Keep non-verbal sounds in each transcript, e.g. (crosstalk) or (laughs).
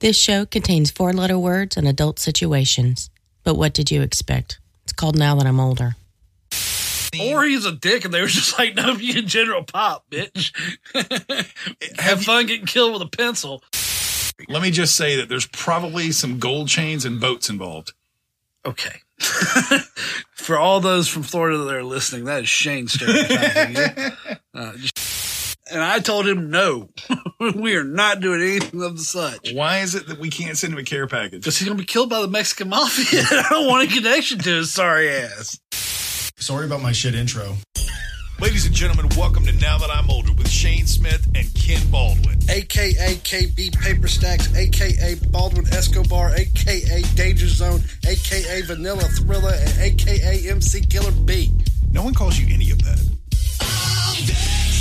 This show contains four letter words and adult situations. But what did you expect? It's called Now That I'm Older. Or he's a dick and they were just like, no, you general pop, bitch. (laughs) Have fun getting killed with a pencil. Let me just say that there's probably some gold chains and boats involved. Okay. (laughs) For all those from Florida that are listening, that is Shane stereotyping (laughs) you. Uh, just- and I told him no. (laughs) we are not doing anything of the such. Why is it that we can't send him a care package? Because he's going to be killed by the Mexican mafia. (laughs) I don't want a connection to his sorry ass. Sorry about my shit intro. Ladies and gentlemen, welcome to Now That I'm Older with Shane Smith and Ken Baldwin. AKA KB Paper Stacks, AKA Baldwin Escobar, AKA Danger Zone, AKA Vanilla Thriller, and AKA MC Killer B. No one calls you any of that.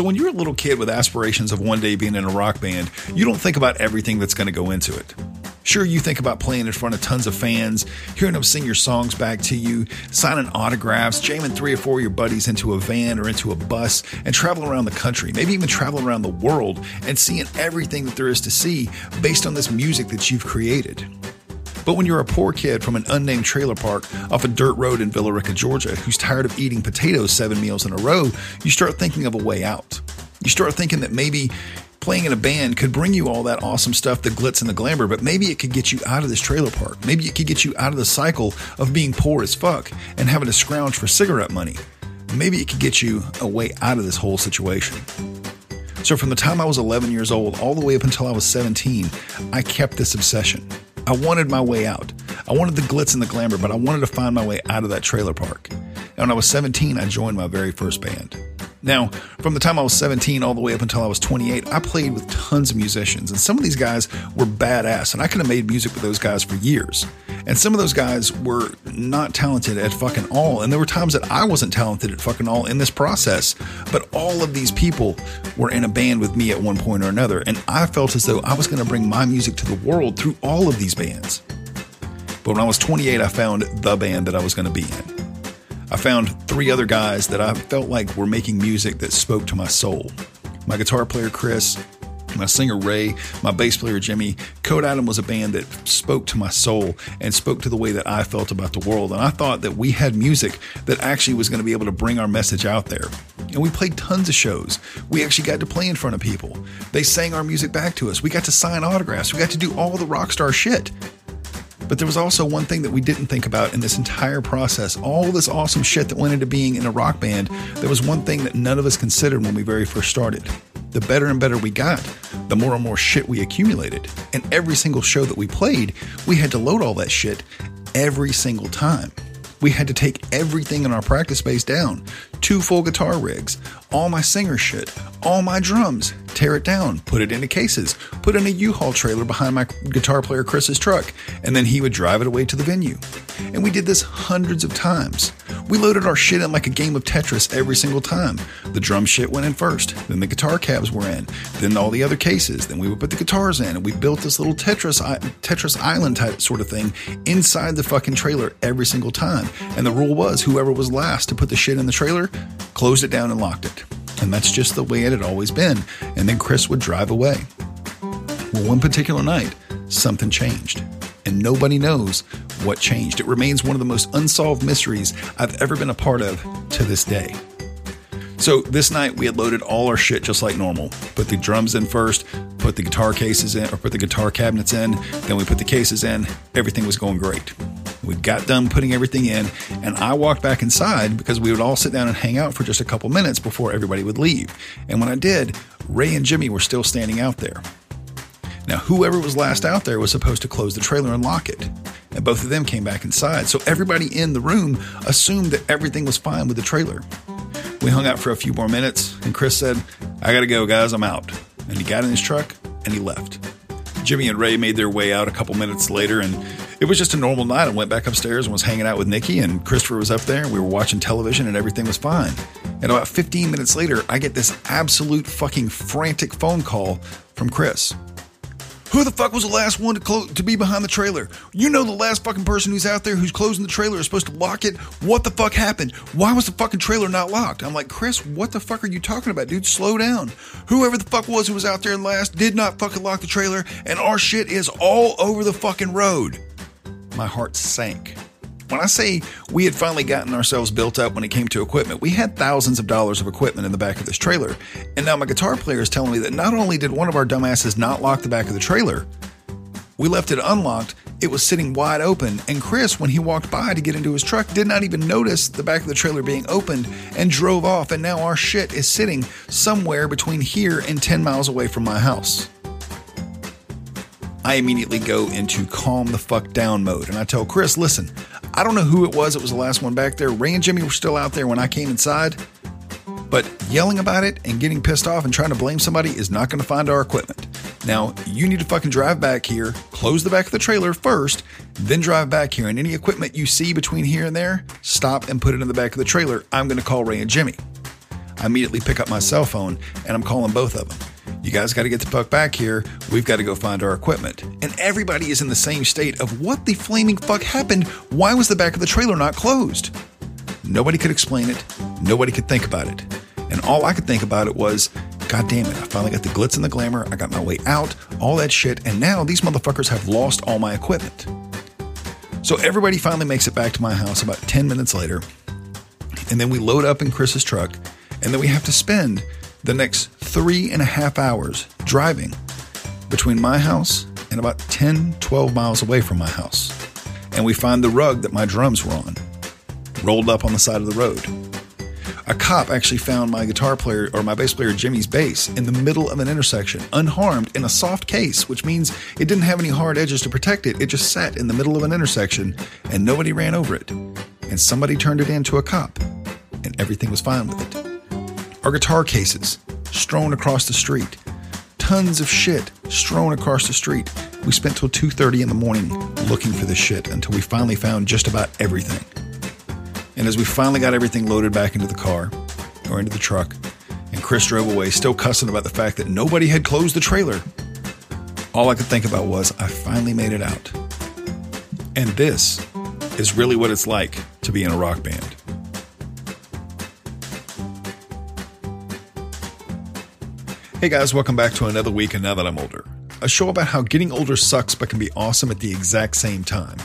So when you're a little kid with aspirations of one day being in a rock band, you don't think about everything that's going to go into it. Sure, you think about playing in front of tons of fans, hearing them sing your songs back to you, signing autographs, jamming three or four of your buddies into a van or into a bus, and traveling around the country, maybe even traveling around the world and seeing everything that there is to see based on this music that you've created. But when you're a poor kid from an unnamed trailer park off a dirt road in Villa Rica, Georgia, who's tired of eating potatoes seven meals in a row, you start thinking of a way out. You start thinking that maybe playing in a band could bring you all that awesome stuff, the glitz and the glamour, but maybe it could get you out of this trailer park. Maybe it could get you out of the cycle of being poor as fuck and having to scrounge for cigarette money. Maybe it could get you a way out of this whole situation. So, from the time I was 11 years old all the way up until I was 17, I kept this obsession. I wanted my way out. I wanted the glitz and the glamour, but I wanted to find my way out of that trailer park. And when I was 17, I joined my very first band. Now, from the time I was 17 all the way up until I was 28, I played with tons of musicians, and some of these guys were badass, and I could have made music with those guys for years. And some of those guys were not talented at fucking all, and there were times that I wasn't talented at fucking all in this process, but all of these people were in a band with me at one point or another, and I felt as though I was going to bring my music to the world through all of these bands. But when I was 28, I found the band that I was going to be in. I found three other guys that I felt like were making music that spoke to my soul. My guitar player, Chris, my singer Ray, my bass player Jimmy, Code Adam was a band that spoke to my soul and spoke to the way that I felt about the world. And I thought that we had music that actually was going to be able to bring our message out there. And we played tons of shows. We actually got to play in front of people. They sang our music back to us. We got to sign autographs. We got to do all the rock star shit. But there was also one thing that we didn't think about in this entire process. All this awesome shit that went into being in a rock band, there was one thing that none of us considered when we very first started. The better and better we got, the more and more shit we accumulated. And every single show that we played, we had to load all that shit every single time. We had to take everything in our practice space down two full guitar rigs, all my singer shit, all my drums, tear it down, put it into cases, put in a U-Haul trailer behind my guitar player Chris's truck, and then he would drive it away to the venue. And we did this hundreds of times. We loaded our shit in like a game of Tetris every single time. The drum shit went in first, then the guitar cabs were in, then all the other cases, then we would put the guitars in, and we built this little Tetris Tetris Island type sort of thing inside the fucking trailer every single time. And the rule was whoever was last to put the shit in the trailer closed it down and locked it. And that's just the way it had always been. And then Chris would drive away. Well, one particular night, something changed. And nobody knows what changed. It remains one of the most unsolved mysteries I've ever been a part of to this day. So this night we had loaded all our shit just like normal. Put the drums in first, put the guitar cases in, or put the guitar cabinets in, then we put the cases in. Everything was going great. We got done putting everything in, and I walked back inside because we would all sit down and hang out for just a couple minutes before everybody would leave. And when I did, Ray and Jimmy were still standing out there. Now, whoever was last out there was supposed to close the trailer and lock it. And both of them came back inside. So everybody in the room assumed that everything was fine with the trailer. We hung out for a few more minutes, and Chris said, I gotta go, guys, I'm out. And he got in his truck and he left. Jimmy and Ray made their way out a couple minutes later, and it was just a normal night. I went back upstairs and was hanging out with Nikki, and Christopher was up there, and we were watching television, and everything was fine. And about 15 minutes later, I get this absolute fucking frantic phone call from Chris. Who the fuck was the last one to clo- to be behind the trailer? You know the last fucking person who's out there who's closing the trailer is supposed to lock it. What the fuck happened? Why was the fucking trailer not locked? I'm like, Chris, what the fuck are you talking about, dude? Slow down. Whoever the fuck was who was out there last did not fucking lock the trailer, and our shit is all over the fucking road. My heart sank. When I say we had finally gotten ourselves built up when it came to equipment, we had thousands of dollars of equipment in the back of this trailer. And now my guitar player is telling me that not only did one of our dumbasses not lock the back of the trailer, we left it unlocked, it was sitting wide open, and Chris, when he walked by to get into his truck, did not even notice the back of the trailer being opened and drove off, and now our shit is sitting somewhere between here and 10 miles away from my house. I immediately go into calm the fuck down mode and I tell Chris, listen, I don't know who it was It was the last one back there. Ray and Jimmy were still out there when I came inside. But yelling about it and getting pissed off and trying to blame somebody is not going to find our equipment. Now, you need to fucking drive back here, close the back of the trailer first, then drive back here. And any equipment you see between here and there, stop and put it in the back of the trailer. I'm going to call Ray and Jimmy. I immediately pick up my cell phone and I'm calling both of them. You guys got to get the puck back here. We've got to go find our equipment. And everybody is in the same state of what the flaming fuck happened? Why was the back of the trailer not closed? Nobody could explain it. Nobody could think about it. And all I could think about it was, God damn it, I finally got the glitz and the glamour. I got my way out, all that shit. And now these motherfuckers have lost all my equipment. So everybody finally makes it back to my house about 10 minutes later. And then we load up in Chris's truck. And then we have to spend the next three and a half hours driving between my house and about 10, 12 miles away from my house. And we find the rug that my drums were on, rolled up on the side of the road. A cop actually found my guitar player or my bass player Jimmy's bass in the middle of an intersection, unharmed in a soft case, which means it didn't have any hard edges to protect it. It just sat in the middle of an intersection and nobody ran over it. And somebody turned it in to a cop, and everything was fine with it our guitar cases strewn across the street, tons of shit strewn across the street. We spent till 2:30 in the morning looking for this shit until we finally found just about everything. And as we finally got everything loaded back into the car or into the truck, and Chris drove away still cussing about the fact that nobody had closed the trailer, all I could think about was I finally made it out. And this is really what it's like to be in a rock band. Hey guys, welcome back to another week and Now That I'm Older, a show about how getting older sucks but can be awesome at the exact same time.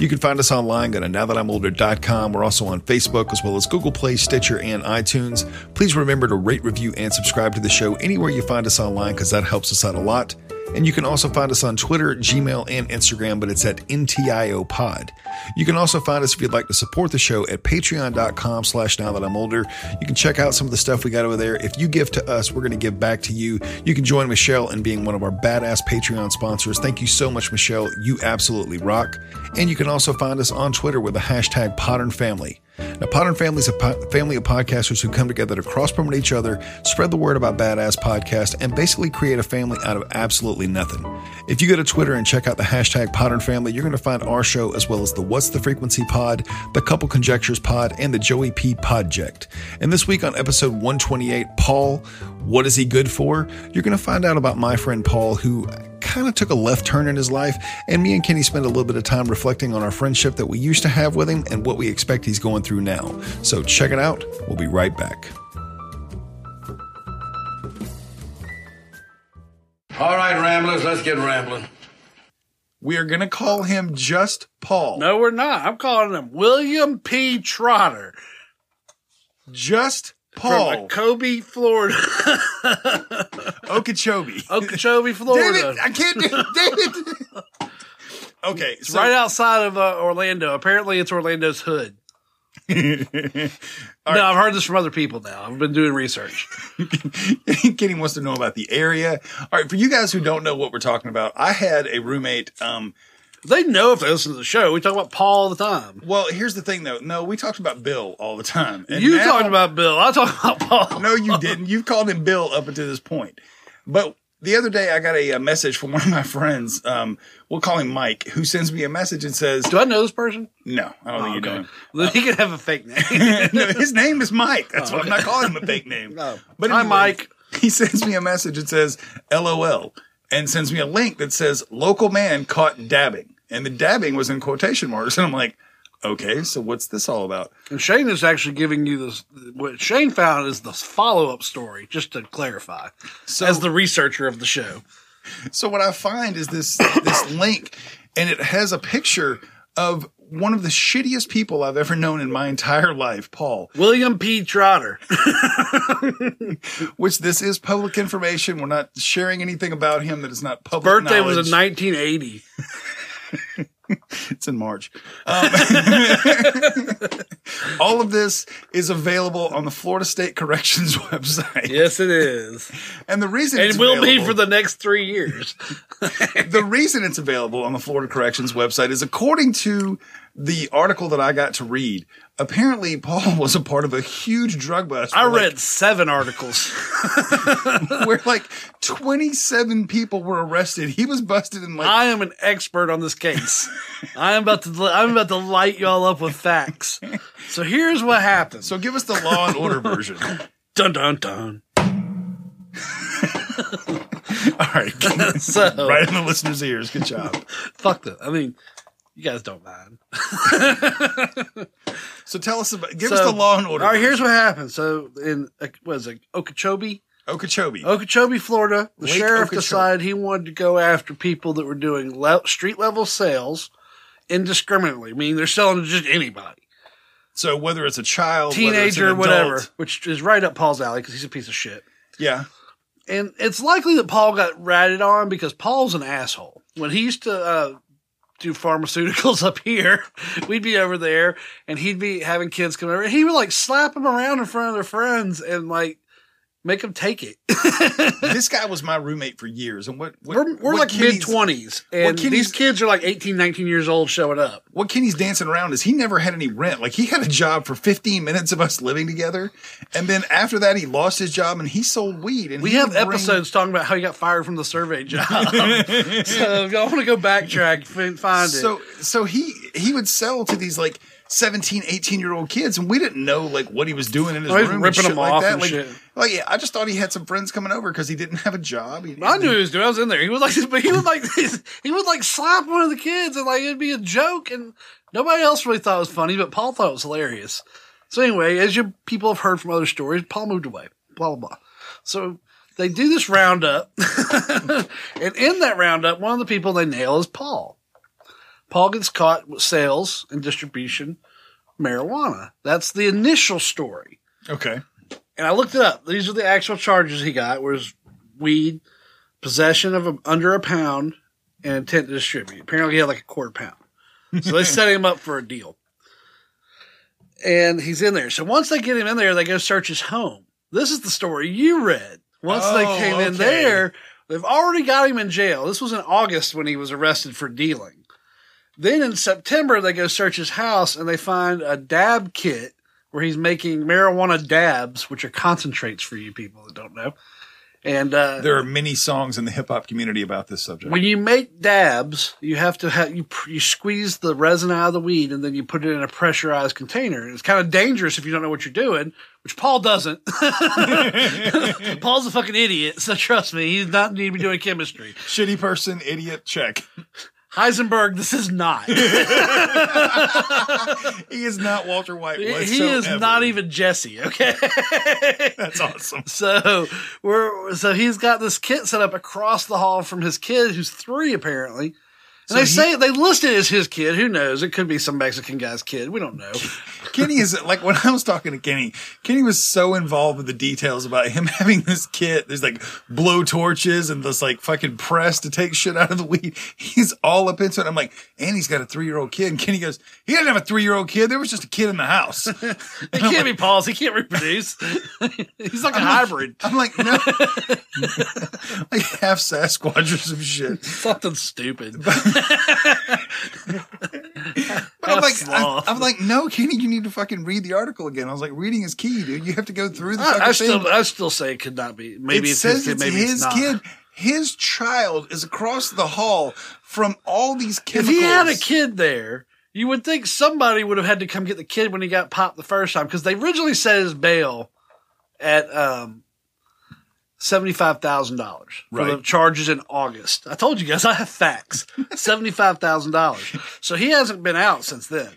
You can find us online, go to nowthatimolder.com. We're also on Facebook as well as Google Play, Stitcher, and iTunes. Please remember to rate, review, and subscribe to the show anywhere you find us online because that helps us out a lot. And you can also find us on Twitter, Gmail, and Instagram, but it's at NTIO Pod. You can also find us if you'd like to support the show at patreon.com slash now that I'm older. You can check out some of the stuff we got over there. If you give to us, we're going to give back to you. You can join Michelle in being one of our badass Patreon sponsors. Thank you so much, Michelle. You absolutely rock. And you can also find us on Twitter with the hashtag Podern Family. Now, Podern Family is a po- family of podcasters who come together to cross promote each other, spread the word about Badass Podcast, and basically create a family out of absolutely nothing. If you go to Twitter and check out the hashtag Podern Family, you're going to find our show as well as the What's the Frequency Pod, the Couple Conjectures Pod, and the Joey P Podject. And this week on episode 128, Paul, what is he good for? You're going to find out about my friend Paul, who kind of took a left turn in his life, and me and Kenny spent a little bit of time reflecting on our friendship that we used to have with him and what we expect he's going through now. So check it out. We'll be right back. All right, Ramblers, let's get rambling. We are going to call him just Paul. No, we're not. I'm calling him William P. Trotter Just from Paul. Okeechobee, Florida. (laughs) Okeechobee. Okeechobee, Florida. Damn it! I can't do it. Damn. Okay, It's so right outside of uh, Orlando. Apparently, it's Orlando's hood. (laughs) no, I've heard this from other people now. I've been doing research. (laughs) Kenny wants to know about the area. All right, for you guys who don't know what we're talking about, I had a roommate. Um, They know if they listen to the show. We talk about Paul all the time. well, here's the thing, though. No, we talked about Bill all the time. And you now- talking about Bill. I talk about Paul. No, you didn't. You've called him Bill up until this point. But the other day, I got a, a message from one of my friends. Um, we'll call him Mike, who sends me a message and says, Do I know this person? "No, I don't think you know him." Then he could have a fake name. (laughs) no, his name is Mike. That's why I'm not calling him a fake name. (laughs) Oh. But Hi, Mike. He sends me a message and says, "LOL." and sends me a link that says local man caught dabbing. And the dabbing was in quotation marks. (laughs) And I'm like, okay, so what's this all about? And Shane is actually giving you this. What Shane found is the follow up story, just to clarify, So, as the researcher of the show. so what I find is this, (coughs) this link and it has a picture of one of the shittiest people I've ever known in my entire life, Paul, William P. Trotter. (laughs) which this is public information. We're not sharing anything about him that is not public Birthday was in 1980. (laughs) (laughs) It's in March. Um, (laughs) all of this is available on the Florida State Corrections (laughs) website. Yes, it is. And the reason it will be for the next three years. the reason it's available on the Florida Corrections website is according to the article that I got to read. Apparently, Paul (laughs) was a part of a huge drug bust. I where, like- read seven articles. (laughs) where like 27 people were arrested. He was busted in like I am an expert on this case. I am about to I'm about to light y'all up with facts. So here's what happened. so give us the law and order version. (laughs) dun dun dun. All right. So right in the listeners' ears. Good job. fuck that. I mean, you guys don't mind. (laughs) So tell us about give us So- the law and order. All right, here's what happened. So in uh, what is it, Okeechobee, Okeechobee. Okeechobee, Florida, the Lake sheriff Okeechobee. decided he wanted to go after people that were doing le- street level sales indiscriminately, meaning they're selling to just anybody, So whether it's a child, whether it's an teenager, adult- whatever, which is right up Paul's alley because he's a piece of shit. Yeah. And it's likely that Paul got ratted on because Paul's an asshole. When he used to uh, do pharmaceuticals (laughs) up here, we'd be over there and he'd be having kids come over. And he would like slap them around in front of their friends and like make them take it. (laughs) this guy was my roommate for years. And what, what we're we're what like mid 20s. And these kids are like 18, 19 years old showing up. What Kenny's dancing around is he never had any rent. Like he had a job for 15 minutes of us living together. And then after that, he lost his job and he sold weed. And We have bring- episodes talking about how he got fired from the survey job. (laughs) (laughs) so if y'all want to go backtrack, fin- find it. So, so he, he would sell to these like 17, 18 year old kids. And we didn't know like what he was doing in his Oh, room. ripping them like off that. and like, shit. like, yeah, I just thought he had some friends coming over because he didn't have a job. He, I knew he was doing. I was in there. He was like, but he would like, (laughs) he would like slap one of the kids, and like it'd be a joke, and nobody else really thought it was funny, but Paul thought it was hilarious. So anyway, as you people have heard from other stories, Paul moved away. Blah blah blah. So they do this roundup, (laughs) and in that roundup, one of the people they nail is Paul. Paul gets caught with sales and distribution marijuana. That's the initial story Okay. and I looked it up. These are the actual charges he got: was weed, possession of a, under a pound, and intent to distribute. Apparently, he had like a quarter pound. So they set him up for a deal, and he's in there. So once they get him in there, they go search his home. This is the story you read. Once they Oh, came in there, they've already got him in jail. This was in August when he was arrested for dealing. Then in September, they go search his house and they find a dab kit where he's making marijuana dabs, which are concentrates for you people that don't know. And uh, There are many songs in the hip hop community about this subject. when you make dabs, you have to have you you squeeze the resin out of the weed and then you put it in a pressurized container. It's kind of dangerous if you don't know what you're doing, which Paul doesn't. (laughs) Paul's a fucking idiot, so trust me, he's not need to be doing chemistry. Shitty person, idiot, check. Heisenberg, this is not. (laughs) (laughs) he is not Walter White. he is not even Jesse. Okay. (laughs) That's awesome. So we're so he's got this kit set up across the hall from his kid, who's three apparently. And they he- say they list it as his kid. Who knows? It could be some Mexican guy's kid. We don't know. (laughs) Kenny is like when I was talking to Kenny, Kenny was so involved with the details about him (laughs) having this kit. There's like blow torches and this like fucking press to take shit out of the weed. He's all up into it. I'm like, and he's got a three year old kid. And Kenny goes, he didn't have a three year old kid. There was just a kid in the house. (laughs) It can't be Paul's. He can't reproduce. he's like a hybrid. I'm like, no, like half Sasquatch or some shit. Something stupid. But (laughs) I'm like, I, sloth. I'm like, no, Kenny, you need to fucking read the article again. I was like, reading is key, dude. You have to go through the I, I thing. still, I still say it could not be. Maybe it it's says his kid. it's Maybe his it's kid. His child is across the hall from all these kids. If he had a kid there, you would think somebody would have had to come get the kid when he got popped the first time because they originally set his bail at um seventy-five thousand dollars for the charges in August. I told you guys I have facts. (laughs) Seventy-five thousand dollars. So he hasn't been out since then.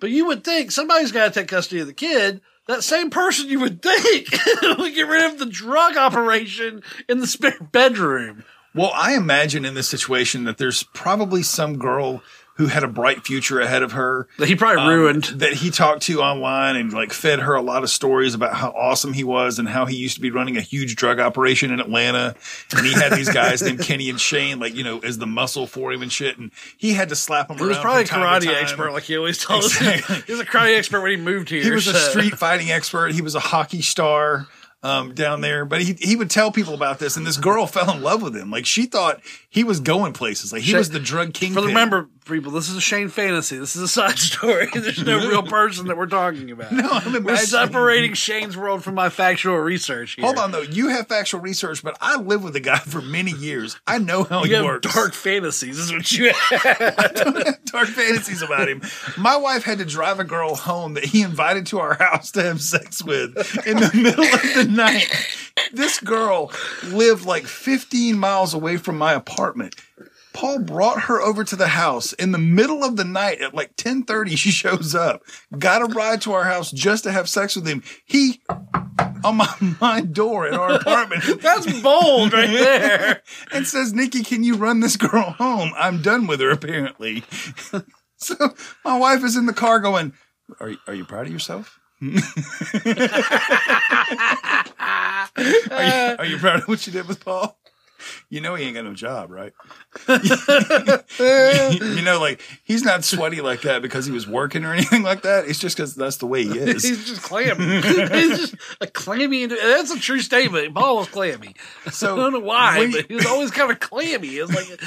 But you would think somebody's got to take custody of the kid. That same person you would think (laughs) would get rid of the drug operation in the spare bedroom. Well, I imagine in this situation that there's probably some girl who had a bright future ahead of her That he probably um, ruined. that he talked to online and like fed her a lot of stories about how awesome he was and how he used to be running a huge drug operation in Atlanta and he had these guys named (laughs) Kenny and Shane like you know as the muscle for him and shit and he had to slap him He was probably a karate expert, like he always told Exactly. us. (laughs) he was a karate expert when he moved here. he was a street fighting expert. He was a hockey star um, down there, but he he would tell people about this, and this girl fell in love with him. Like she thought he was going places. Like he Shane- was the drug kingpin. remember, people, this is a Shane fantasy. This is a side (laughs) story. There's no real (laughs) person that we're talking about. No, I'm We're separating Shane's world from my factual research here. Hold on though, you have factual research, but I lived with the guy for many years. I know how You he have works. dark fantasies, is what you have. (laughs) dark fantasies about him. My wife had to drive a girl home that he invited to our house to have sex with in the middle of the night. This girl lived like 15 miles away from my apartment. Paul brought her over to the house in the middle of the night at like 10:30 she shows up. Got a ride to our house just to have sex with him. He on my, (laughs) my door at our apartment (laughs) That's bold right there. (laughs) and says, Nikki, can you run this girl home? I'm done with her, apparently. so my wife is in the car going, Are, are you proud of yourself? Are, you, uh. are you proud of what you did with Paul? You know he ain't got no job, right? (laughs) you know, like he's not sweaty like that because he was working or anything like that. It's just because that's the way he is. (laughs) He's just clammy. He's just a clammy. That's a true statement. Paul was clammy. So I don't know why, when- but he was always kind of clammy. It's like,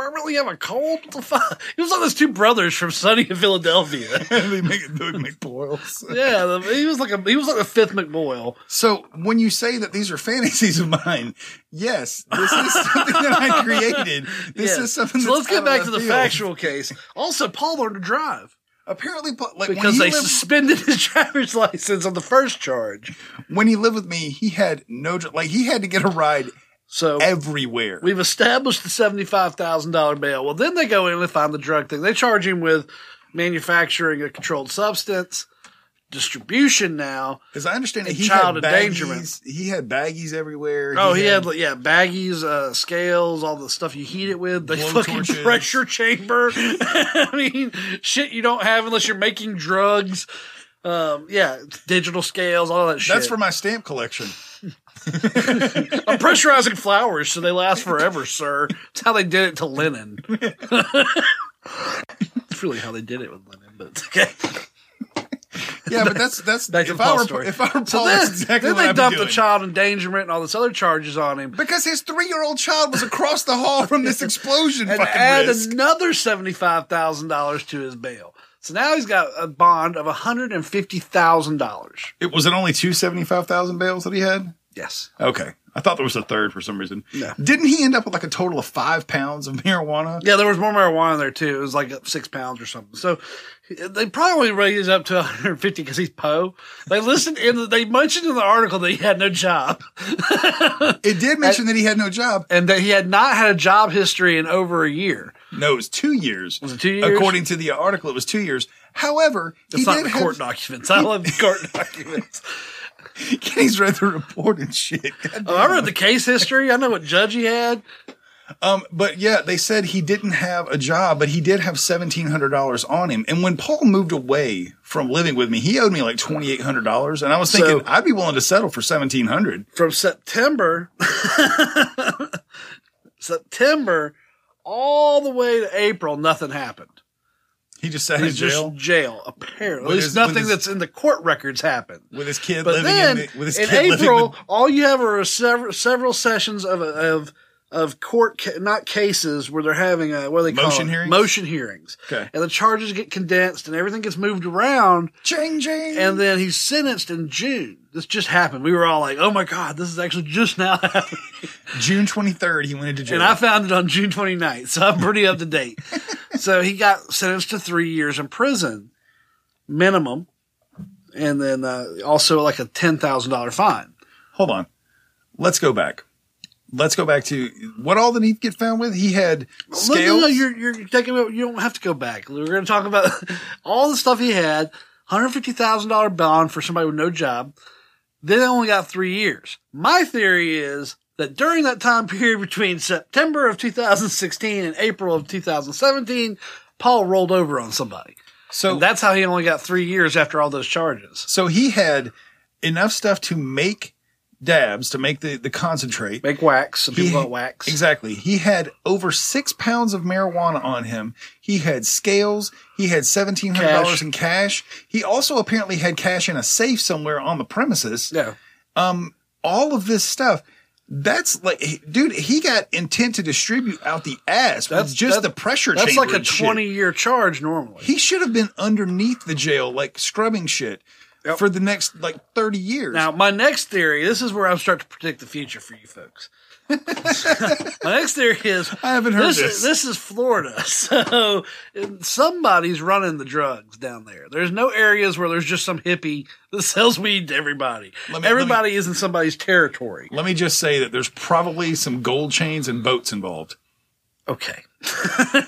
permanently have a cold? What the fuck? (laughs) He was like those two brothers from Sunny in (laughs) Philadelphia. (laughs) they make it McPoyles. Yeah, the, he was like a he was like the fifth McPoyle. So when you say that these are fantasies of mine, yes, this is something that I created. This Yeah. is something. So let's get back to the field. factual case. Also, Paul learned to drive Apparently, like because he, they lived, suspended his driver's license on the first charge. when he lived with me, he had no like he had to get a ride So everywhere. We've established the seventy-five thousand dollar bail. Well, then they go in and find the drug thing. They charge him with manufacturing a controlled substance, distribution. Now, As I understand it, he child had endangerment. baggies. He had baggies everywhere. oh, he had, like, yeah baggies, uh, scales, all the stuff you heat it with, the fucking torches. pressure chamber. (laughs) I mean, shit you don't have unless you're making drugs. Um, yeah, digital scales, all that shit. That's for my stamp collection. (laughs) I'm pressurizing flowers so they last forever, sir. It's how they did it to Lenin. it's really how they did it with Lenin, but it's okay. Yeah, but that's that's Back to if the I Paul were story. if I were Paul, So then, that's exactly then what they I'd be dumped the doing. child endangerment and all this other charges on him. because his three year old child was across the hall from this explosion. And fucking add risk. another $75,000 to his bail. So now he's got a bond of $150,000. It was it only two seventy five thousand bales that he had. Yes. Okay. I thought there was a third for some reason. No. Didn't he end up with like a total of five pounds of marijuana? Yeah, there was more marijuana there too. It was like six pounds or something. So they probably raised up to 150 because he's Poe. They listened in. They mentioned in the article that he had no job (laughs) It did mention that he had no job. and that he had not had a job history in over a year. No, it was two years. Was it two years? According to the article, it was two years. However, he It's not did the have, court documents. I love the (laughs) court documents. (laughs) Kenny's read the report and shit. (laughs) Oh, I read the case history. I know what judge he had. Um, but yeah, they said he didn't have a job, but he did have seventeen hundred dollars on him. And when Paul moved away from living with me, he owed me like twenty eight hundred dollars, and I was thinking So- I'd be willing to settle for seventeen hundred. from September, (laughs) September, all the way to April, nothing happened. He just sat in He's jail just jail. Apparently, With at least his- nothing his- that's in the court records happened. with his kid But living then in the, with his in kid living April, with, all you have are several several sessions of of of court ca- not cases where they're having a what do they call Motion it? hearings? Motion hearings. Okay. and the charges get condensed and everything gets moved around. ching ching. And then he's sentenced in June. This just happened. We were all like, "Oh my god, this is actually just now (laughs) happening." June twenty third, he went into jail. And I found it on June 29th, so I'm pretty up to date. (laughs) so he got sentenced to three years in prison, minimum, and then uh, also like a ten thousand dollar fine. Hold on. let's go back. Let's go back to what all did he get found with? He had scales. No, no, you're you're taking. it- You don't have to go back. We're going to talk about (laughs) all the stuff he had. Hundred fifty thousand dollar bond for somebody with no job. Then they only got three years. My theory is that during that time period between September of 2016 and April of 2017, Paul rolled over on somebody. so And that's how he only got three years after all those charges. so he had enough stuff to make dabs to make the the concentrate. Make wax. Some people it wax. Exactly. He had over six pounds of marijuana on him. He had scales. He had seventeen hundred dollars Cash. in cash. He also apparently had cash in a safe somewhere on the premises. Yeah. Um, all of this stuff. That's like, dude, he got intent to distribute out the ass. That's just that- the pressure That's like a shit. 20 year charge normally. He should have been underneath the jail, like scrubbing shit Yep. for the next like 30 years. Now, my next theory, this is where I'm starting to predict the future for you folks. (laughs) my next theory is I haven't heard this. this. Is, this is Florida, (laughs) so somebody's running the drugs down there. There's no areas where there's just some hippie that sells weed to everybody. Me- everybody is in somebody's territory. Let me just say that there's probably some gold chains and boats involved. Okay. (laughs)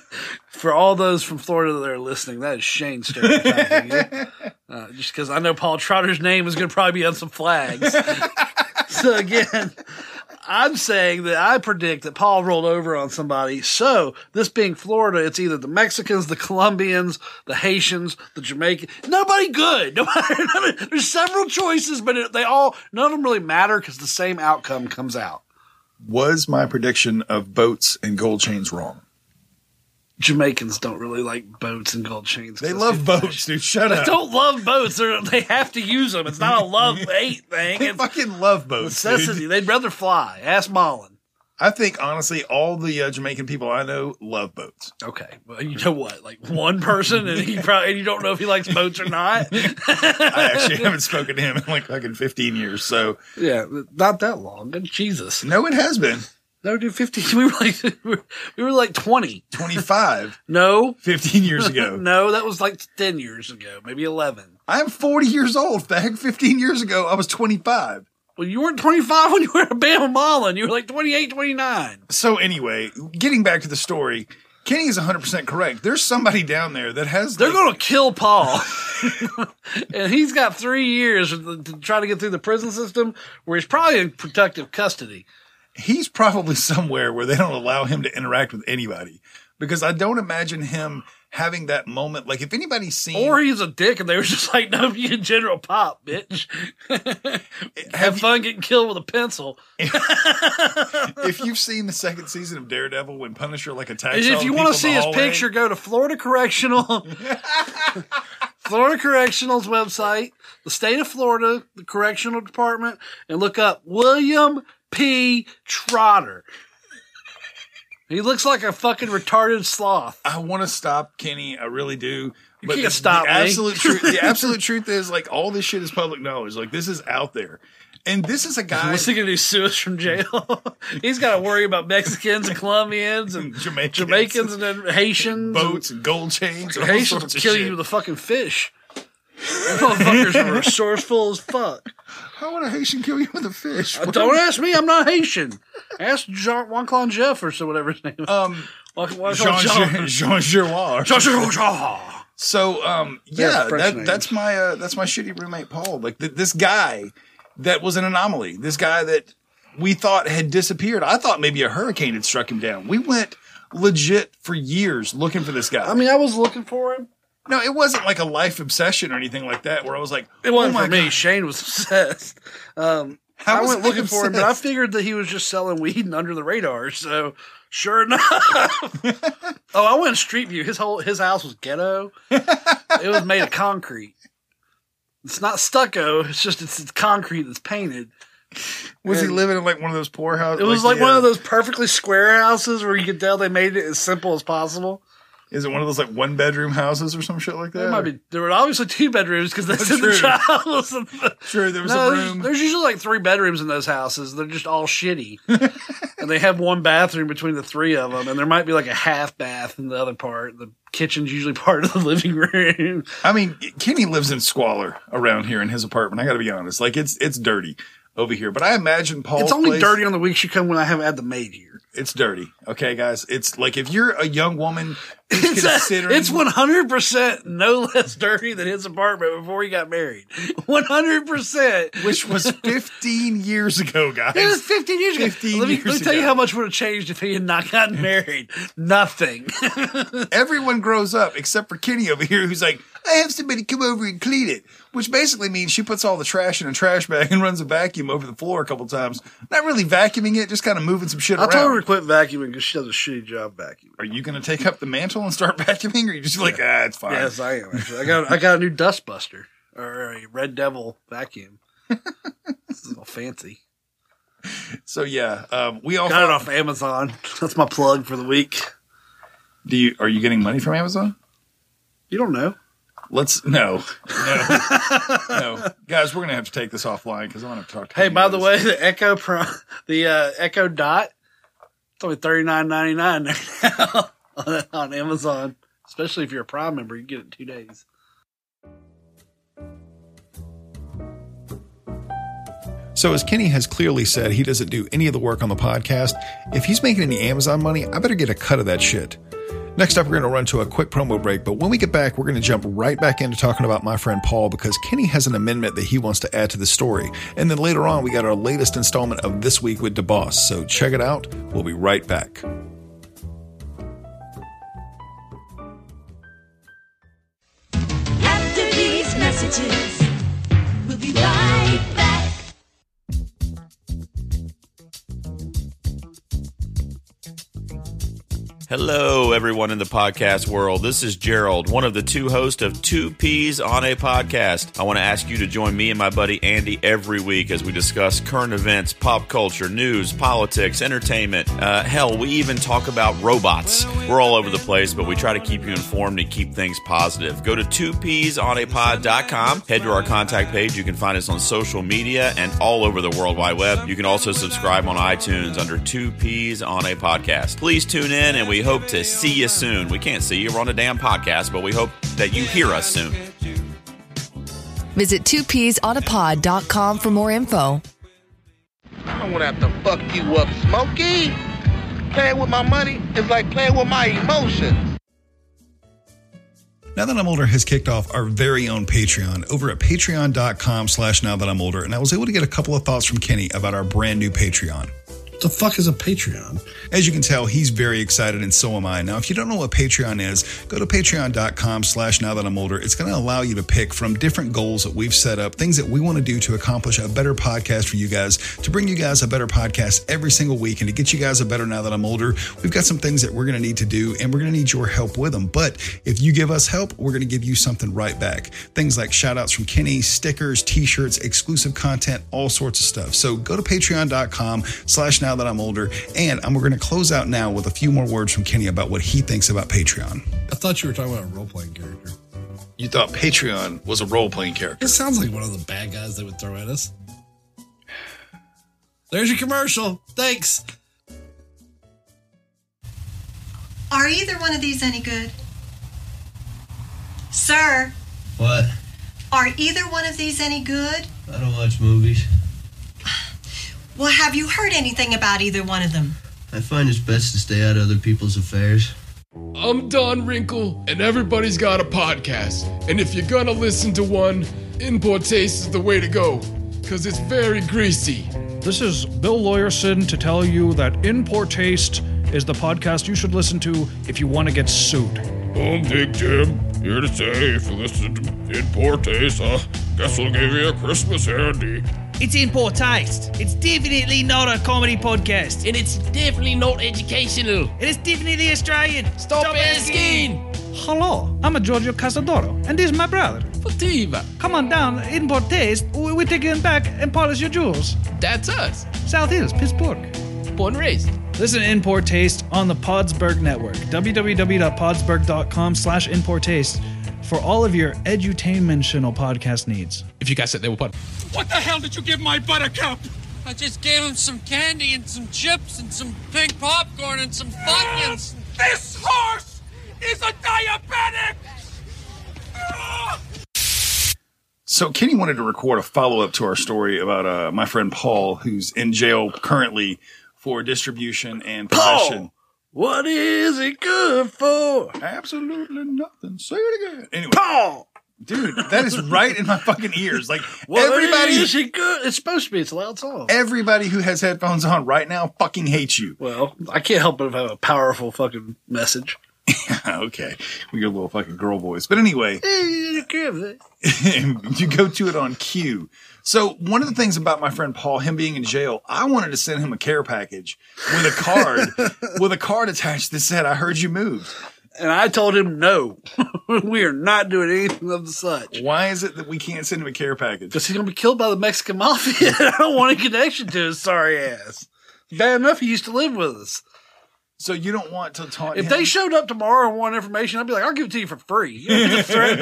For all those from Florida that are listening, that is Shane stereotyping you. Uh, just because I know Paul Trotter's name is going to probably be on some flags. (laughs) so again, I'm saying that I predict that Paul rolled over on somebody. So this being Florida, it's either the Mexicans, the Colombians, the Haitians, the Jamaicans. Nobody good. (laughs) Nobody, none- there's several choices, but it, they all none of them really matter because the same outcome comes out. Was my prediction of boats and gold chains wrong? Jamaicans don't really like boats and gold chains. They love boats, dude. Shut They up. They don't love boats. They're, they have to use them. It's not a (laughs) love hate thing. They It's fucking love boats. necessity. Dude. They'd rather fly. Ask Mullen. I think honestly, all the uh, Jamaican people I know love boats. Okay, well, you know what? Like one person, and he probably and you don't know if he likes boats or not. (laughs) I actually haven't spoken to him in like fucking 15 years. So yeah, not that long. Good Jesus, no, it has been no, dude, fifteen. We were like we were, like twenty. 25, (laughs) No, 15 years ago. (laughs) no, that was like ten years ago, maybe eleven. I'm 40 years old. Fag. 15 years ago, I was 25. Well, you weren't twenty five when you were at Bama Mullen. You were like 28, 29. So anyway, getting back to the story, Kenny is 100% correct. There's somebody down there that has. They're like- going to kill Paul. (laughs) and he's got three years to try to get through the prison system where he's probably in protective custody. He's probably (laughs) somewhere where they don't allow him to interact with anybody because I don't imagine him having that moment. Like if anybody's seen, Or he's a dick and they were (laughs) just like, no, you general pop, bitch. (laughs) Have fun getting killed with a pencil. if you've seen the second season of Daredevil when Punisher like attacks, if you want to see his hallway, picture, go to Florida Correctional. Florida Correctional's website, the state of Florida, the correctional department, and look up William P. Trotter. He looks like a fucking retarded sloth. I want to stop Kenny. I really do. But can't the, stop the me. absolute truth. The (laughs) absolute truth is like all this shit is public knowledge. Like this is out there, and this is a guy. What's he gonna do? Sue us from jail? (laughs) He's got to worry about Mexicans and Colombians and Jamaicans. Jamaicans and then Haitians. boats and gold chains. And Haitians will kill shit. you with a fucking fish. Those motherfuckers are (laughs) resourceful as fuck. How would a Haitian kill you with a fish? Uh, Don't ask me. I'm not Haitian. Ask Jean Juan Claude Jeffers or whatever his name is. Um, Juan- Juan Jean Claude Jean Jean- Giroir. Jean- Jean- Jean- So, um, yeah, that, that's my uh, that's my shitty roommate Paul. Like th- this guy that was an anomaly. This guy that we thought had disappeared. I thought maybe a hurricane had struck him down. We went legit for years looking for this guy. I mean, I was looking for him. No, it wasn't like a life obsession or anything like that. Where I was like, It wasn't oh for me. God. Shane was (laughs) obsessed. Um, How I was went I looking for him, but I figured that he was just selling weed and under the radar. So sure enough, (laughs) oh, I went Street View. His whole his house was ghetto. it was made of concrete. It's not stucco. It's just it's, it's concrete that's painted. Was he living in like one of those poor houses? It was like, the, one of those perfectly square houses where you could tell they made it as simple as possible. Is it one of those like one bedroom houses or some shit like that? There might be there were obviously two bedrooms because that's oh, in the True. and the- Sure, there was No, a there's, room. there's usually like three bedrooms in those houses. They're just all shitty, (laughs) and they have one bathroom between the three of them, and there might be like a half bath in the other part. The kitchen's usually (laughs) part of the living room. I mean, Kenny lives in squalor around here in his apartment. I got to be honest. Like it's it's dirty. over here. But I imagine Paul. It's only place- dirty on the weeks you come when I haven't had the maid here. It's dirty. Okay, guys. It's like if you're a young woman It's, considering it's 100% no less dirty than his apartment before he got married. 100%. which was 15 years ago, guys. It was 15 years ago. 15 let me, years let me tell you how much would have changed if he had not gotten married. Nothing. (laughs) Everyone grows up except for Kenny over here, who's like, I have somebody come over and clean it, which basically means she puts all the trash in a trash bag and runs a vacuum over the floor a couple times. Not really vacuuming it, just kind of moving some shit I around. told her quit vacuuming because she does a shitty job vacuuming. Are you going to take up the mantle and start (laughs) vacuuming, or are you just like, ah, it's fine? Yes, I am. Actually, I got I got a new dust buster or a Dirt Devil vacuum. (laughs) this is all fancy. So yeah, um, we all Got it off Amazon. (laughs) That's my plug for the week. Do you are you getting money from Amazon? You don't know. Let's no, no, no, guys. We're gonna have to take this offline because I want to talk to. Hey, by the way, the Echo Pro, the uh, Echo Dot, it's only thirty nine ninety nine now (laughs) on, on Amazon. Especially if you're a Prime member, you get it in two days. So, as Kenny has clearly said, he doesn't do any of the work on the podcast. If he's making any Amazon money, I better get a cut of that shit. Next up, we're going to run to a quick promo break, but when we get back, we're going to jump right back into talking about my friend Paul because Kenny has an amendment that he wants to add to the story. And then later on, we got our latest installment of This Week with DeBoss. So check it out. We'll be right back. After these messages, Hello, everyone in the podcast world. This is Gerald, one of the two hosts of Two Peas on a Podcast. I want to ask you to join me and my buddy Andy every week as we discuss current events, pop culture, news, politics, entertainment. Uh, hell, we even talk about robots. We're all over the place, but we try to keep you informed and keep things positive. Go to twopeasonapod.com, head to our contact page. You can find us on social media and all over the World Wide Web. You can also subscribe on iTunes under Two Peas on a Podcast. Please tune in and we hope to see you soon. We can't see you, we're on a damn podcast, but we hope that you hear us soon. Visit 2peasonapod.com for more info. I don't want to have to fuck you up, Smokey. Playing with my money is like playing with my emotions. Now That I'm Older has kicked off our very own Patreon over at patreon.com slash now that I'm older. And I was able to get a couple of thoughts from Kenny about our brand new Patreon. The fuck is a Patreon? As you can tell, he's very excited and so am I. Now, if you don't know what Patreon is, go to patreon.com slash now that I'm older. It's going to allow you to pick from different goals that we've set up, things that we want to do to accomplish a better podcast for you guys, to bring you guys a better podcast every single week and to get you guys a better now that I'm older. We've got some things that we're going to need to do and we're going to need your help with them. But if you give us help, we're going to give you something right back. Things like shout outs from Kenny, stickers, t-shirts, exclusive content, all sorts of stuff. So go to patreon.com slash now that I'm older. And I'm, we're going to close out now with a few more words from Kenny about what he thinks about Patreon. I thought you were talking about a role playing character. You thought Patreon was a role playing character. It sounds like one of the bad guys they would throw at us. There's your commercial. Thanks. Are either one of these any good? Sir, What? are either one of these any good? I don't watch movies. Well, have you heard anything about either one of them? I find it's best to stay out of other people's affairs. I'm Don Wrinkle, and everybody's got a podcast. And if you're gonna listen to one, In Poor Taste is the way to go, because it's very greasy. This is Bill Lawyerson to tell you that In Poor Taste is the podcast you should listen to if you want to get sued. I'm Big Jim, here to say if you listen to In Poor Taste, uh, guess we'll give you a Christmas handy. It's in poor taste. It's definitely not a comedy podcast. And it's definitely not educational. It is definitely Australian. Stop, asking. Hello, I'm a Giorgio Casadoro, and this is my brother. Fativa. Come on down, In Poor Taste. We take you back and polish your jewels. That's us. South Hills, Pittsburgh. Born and raised. Listen to In Poor Taste on the Podsberg Network. www.podsberg.com slash In Poor Taste for all of your edutainmentional podcast needs. If you guys said they were put. What the hell did you give my buttercup? I just gave him some candy and some chips and some pink popcorn and some Funyuns. This horse is a diabetic! So Kenny wanted to record a follow up to our story about uh, my friend Paul, who's in jail currently for distribution and possession. What is it good for? Absolutely nothing. Say it again. Anyway, Paul. dude, that is right in my fucking ears. Like What everybody, is it good? It's supposed to be. It's a loud song. everybody who has headphones on right now fucking hates you. Well, I can't help but have a powerful fucking message. (laughs) okay, we your little fucking girl voice. But anyway, (laughs) (laughs) you go to it on cue. So one of the things about my friend Paul, him being in jail, I wanted to send him a care package with a card, with a card attached that said, "I heard you moved." And I told him no, we are not doing anything of the such. Why is it that we can't send him a care package? Because he's gonna be killed by the Mexican mafia. I don't want a connection to his sorry ass. Bad enough he used to live with us. So you don't want to taunt If him? they showed up tomorrow and want information, I'd be like, I'll give it to you for free. You don't have to threaten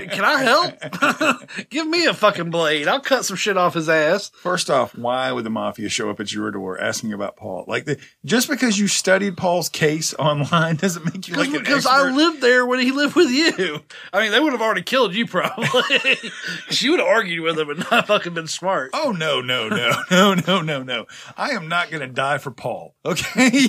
me. Can I help? (laughs) give me a fucking blade. I'll cut some shit off his ass. First off, why would the mafia show up at your door asking about Paul? Like, the, just because you studied Paul's case (laughs) online doesn't make you like an because expert. I lived there when he lived with you. I mean, they would have already killed you probably. (laughs) 'Cause you would have argued with him and not fucking been smart. Oh no, no, no, no, no, no, no! I am not going to die for Paul. Okay,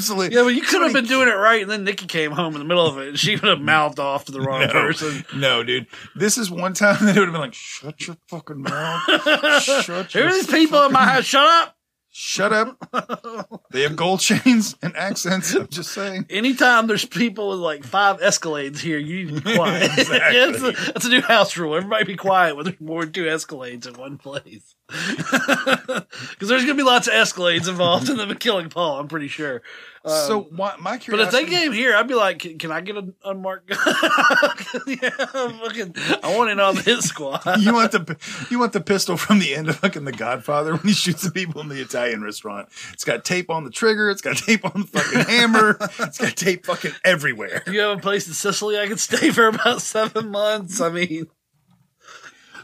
absolutely. Yeah, but you could have been doing it right, and then Nikki came home in the middle of it, and she would have mouthed off to the wrong (laughs) no, person. No, dude. This is one time (laughs) that it would have been like, "Shut your fucking mouth! (laughs) Shut Who are these people in my house? Shut up! Shut up! they have gold chains and accents. I'm just saying. Anytime there's people with like five Escalades here, you need to be quiet. Yeah, that's, a, that's a new house rule. Everybody be quiet when there's more than two Escalades in one place. Because there's going to be lots of Escalades involved in them killing Paul, I'm pretty sure. Um, so why, my curiosity, But if they came here, I'd be like, can, can I get an unmarked gun? (laughs) yeah, fucking, I want it on his squad. (laughs) you want the you want the pistol from the end of fucking The Godfather when he shoots the people in the Italian restaurant. It's got tape on the trigger. It's got tape on the fucking hammer. It's got tape fucking everywhere. You have a place in Sicily I could stay for about seven months? I mean,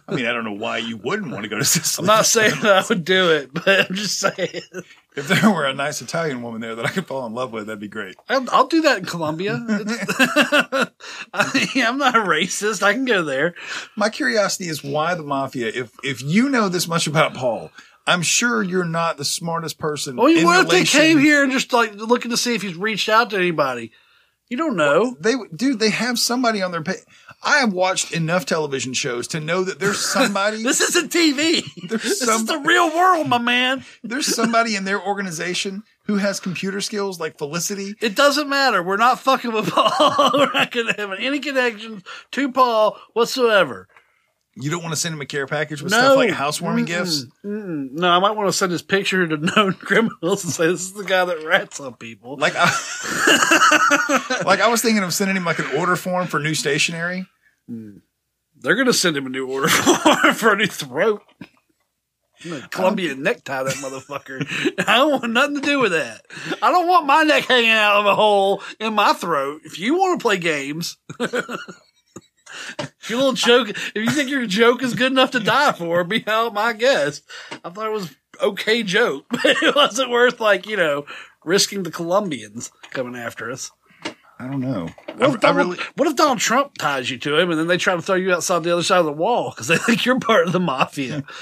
I mean, I don't know why you wouldn't want to go to Sicily. I'm not saying that I would do it, but I'm just saying. If there were a nice Italian woman there that I could fall in love with, that'd be great. I'll, I'll do that in Colombia. (laughs) I mean, I'm not a racist. I can go there. My curiosity is why the mafia. If if you know this much about Paul, I'm sure you're not the smartest person. Well, what if they came here and just like looking to see if he's reached out to anybody? You don't know. They dude, they have somebody on their page. I have watched enough television shows to know that there's somebody. (laughs) This isn't TV. There's This is the real world, my man. there's somebody in their organization who has computer skills like Felicity. It doesn't matter. We're not fucking with Paul. (laughs) We're not going to have any connections to Paul whatsoever. You don't want to send him a care package with No. stuff like housewarming Mm-mm. gifts. Mm-mm. No, I might want to send his picture to (laughs) known criminals and say this is the guy that rats on people. Like I, like I was thinking of sending him like an order form for new stationery. They're going to send him a new order form (laughs) for a new throat. Colombia necktie that motherfucker. (laughs) I don't want nothing to do with that. I don't want my neck hanging out of a hole in my throat. If you want to play games, (laughs) if your little joke, if you think your joke is good enough to die for, be out my guest. I thought it was okay joke, but it wasn't worth like you know risking the Colombians coming after us. I don't know. What if, Donald, really, what if Donald Trump ties you to him and then they try to throw you outside the other side of the wall because they think you're part of the mafia? (laughs)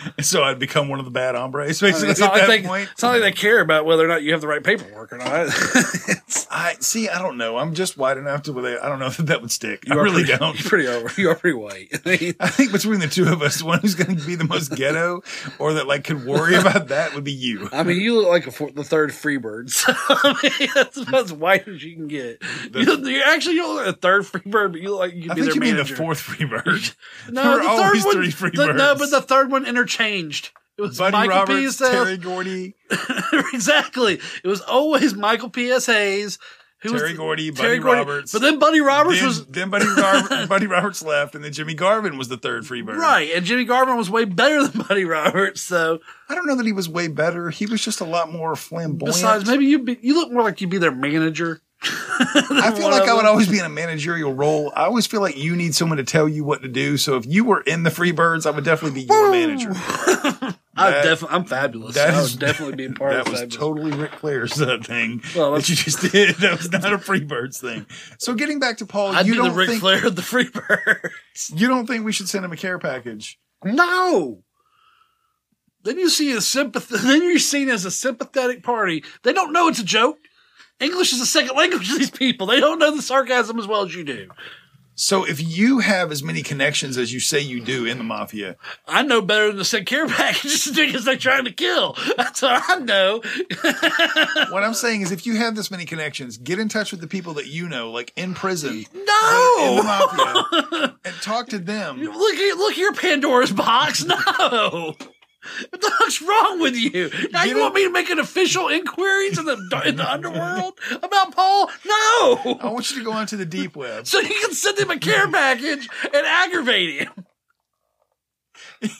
(laughs) so I'd become one of the bad hombres basically it's, not like they, it's not like they care about whether or not you have the right paperwork or not. (laughs) I see. I don't know. I'm just white enough to where I don't know (laughs) that that would stick. I You are really pretty, don't. You're pretty over. You are pretty white. I mean, I think between the two of us, the one who's going to be the most ghetto or that like could worry about that would be you. I mean, you look like four, the third Freebird. So, I mean, that's about as white as you can get. You, you actually you look like a third Freebird, but you look like you could I be think their you mean the fourth Freebird. No, there the third one, three the- no, but the third one interchanged. It was Buddy Michael Roberts, P.S. Terry Gordy, (laughs) exactly. It was always Michael P.S. Hayes. Who was Terry the- Gordy, Terry Buddy Gordy. Roberts. But then Buddy Roberts then, was (laughs) then Buddy, (laughs) Buddy Roberts left, and then Jimmy Garvin was the third Freebird. right, and Jimmy Garvin was way better than Buddy Roberts. So I don't know that he was way better. He was just a lot more flamboyant. besides, maybe you be, you look more like you'd be their manager. I feel like I would always be in a managerial role. I always feel like you need someone to tell you what to do. So if you were in the Freebirds, I would definitely be your manager. (laughs) I That- definitely, I'm fabulous. that I is- definitely be a (laughs) part that of was fabulous. totally Ric Flair's uh, thing Well, that you just did. (laughs) That was not a Freebirds thing. So getting back to Paul, I'd you don't Ric think Flair of the Freebirds. you don't think we should send him a care package? No. Then you see a sympath- Then you're seen as a sympathetic party. They don't know it's a joke. English is a second language to these people. They don't know the sarcasm as well as you do. So if you have as many connections as you say you do in the mafia, I know better than to send care packages to niggas they're trying to kill. That's what I know. (laughs) what I'm saying is, if you have this many connections, get in touch with the people that you know, like in prison, No. in the mafia, and talk to them. Look look here, Pandora's box. No. What the fuck's wrong with you? Now you want me to make an official inquiries in the in the underworld about Paul? No. I want you to go onto the deep web. So you can send him a care package and aggravate him.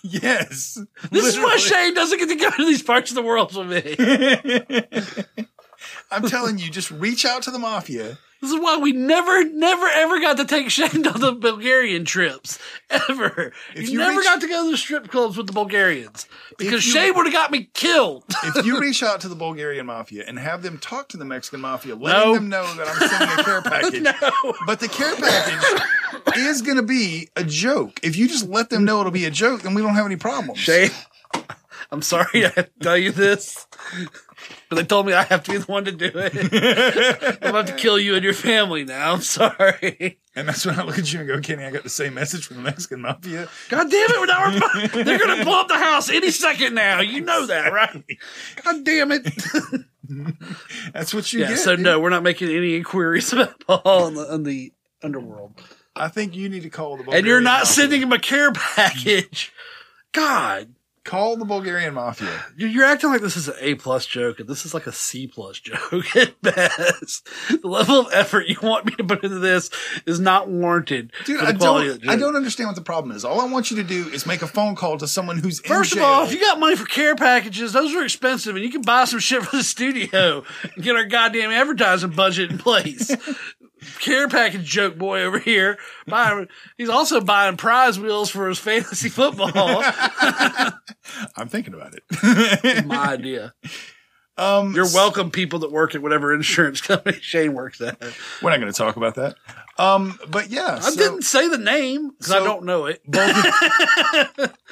Yes. This is why Literally. Shane doesn't get to go to these parts of the world with me. (laughs) I'm telling you, just reach out to the mafia. This is why we never, never, ever got to take Shane on the Bulgarian trips. Ever. If you, you never reach- got to go to the strip clubs with the Bulgarians. Because you- Shane would have got me killed. If you (laughs) reach out to the Bulgarian mafia and have them talk to the Mexican mafia, letting No. them know that I'm sending a care (laughs) package. no. But the care package is going to be a joke. If you just let them know it'll be a joke, then we don't have any problems. Shane, I'm sorry I to tell you this, but they told me I have to be the one to do it. (laughs) I'm about to kill you and your family now. I'm sorry. And that's when I look at you and go, Kenny, I got the same message from the Mexican mafia. God damn it! Now we're, they're going to blow up the house any second now. You know that, right? (laughs) God damn it. (laughs) That's what you yeah, get. so dude. no, we're not making any inquiries about Paul in the, the underworld. I think you need to call the Bulgarian And you're not mafia. sending him a care package. God. Call the Bulgarian mafia. You're acting like this is an A plus joke, and this is like a C plus joke (laughs) at best. The level of effort you want me to put into this is not warranted. Dude, I don't, I don't understand what the problem is. All I want you to do is make a phone call to someone who's First of all, if you got money for care packages, those are expensive, and you can buy some (laughs) shit for the studio and get our goddamn advertising budget in place. Care package joke boy over here. Buying, he's also buying prize wheels for his fantasy football. (laughs) I'm thinking about it. (laughs) My idea. Um, You're welcome, people that work at whatever insurance (laughs) company Shane works at. We're not going to talk about that. Um, but yeah, I so didn't say the name because I don't know it.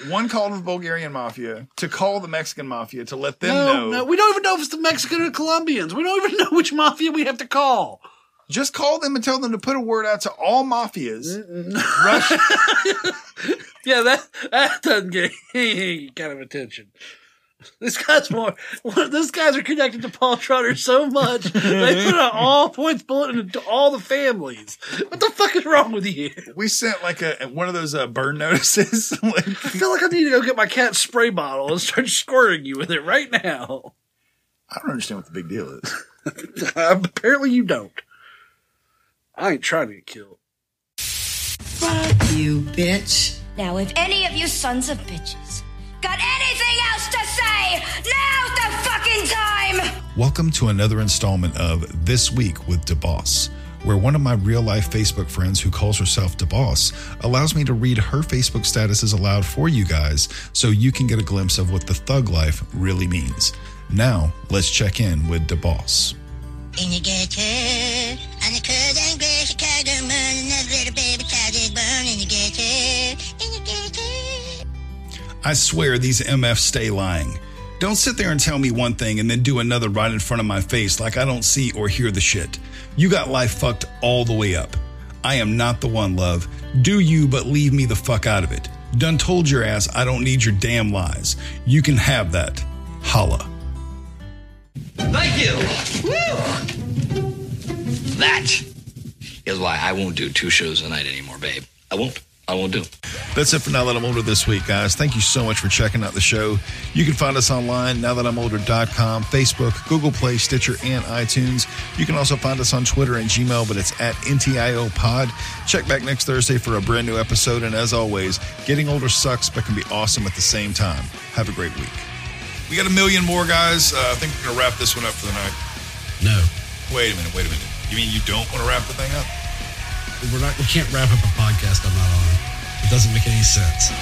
one call to the Bulgarian mafia to call the Mexican mafia to let them no, know. no, we don't even know if it's the Mexican or Colombians. We don't even know which mafia we have to call. Just call them and tell them to put a word out to all mafias. (laughs) Yeah, that that doesn't get any kind of attention. This guy's more. These guys are connected to Paul Trotter so much they put out (laughs) all points bulletin to all the families. What the fuck is wrong with you? we sent like a one of those uh, burn notices. (laughs) like, I feel like I need to go get my cat spray bottle and start squirting you with it right now. I don't understand what the big deal is. Apparently, you don't. I ain't trying to get killed. Fuck you bitch. Now, if any of you sons of bitches got anything else to say, now's the fucking time! Welcome to another installment of This Week with DeBoss, where one of my real life Facebook friends who calls herself DeBoss allows me to read her Facebook statuses aloud for you guys so you can get a glimpse of what the thug life really means. Now, let's check in with DeBoss. In the cold and gray Chicago another little baby child is born. I swear these MFs stay lying. Don't sit there and tell me one thing and then do another right in front of my face like I don't see or hear the shit. You got life fucked all the way up. I am not the one, love. Do you, but leave me the fuck out of it. Done told your ass I don't need your damn lies. You can have that. Holla. Thank you. Woo! That is why I won't do two shows a night anymore, babe. I won't. I won't do. That's it for Now That I'm Older this week, guys. Thank you so much for checking out the show. You can find us online, nowthatimolder.com, Facebook, Google Play, Stitcher, and iTunes. You can also find us on Twitter and Gmail, but it's at NTIO Pod. Check back next Thursday for a brand new episode. And as always, getting older sucks, but can be awesome at the same time. Have a great week. We got a million more guys. Uh, I think we're going to wrap this one up for the night. No. Wait a minute. Wait a minute. You mean you don't want to wrap the thing up? We're not. We can't wrap up a podcast I'm not on. It doesn't make any sense.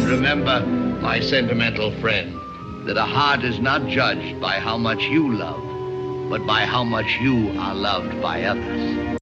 And remember, my sentimental friend, that a heart is not judged by how much you love, but by how much you are loved by others.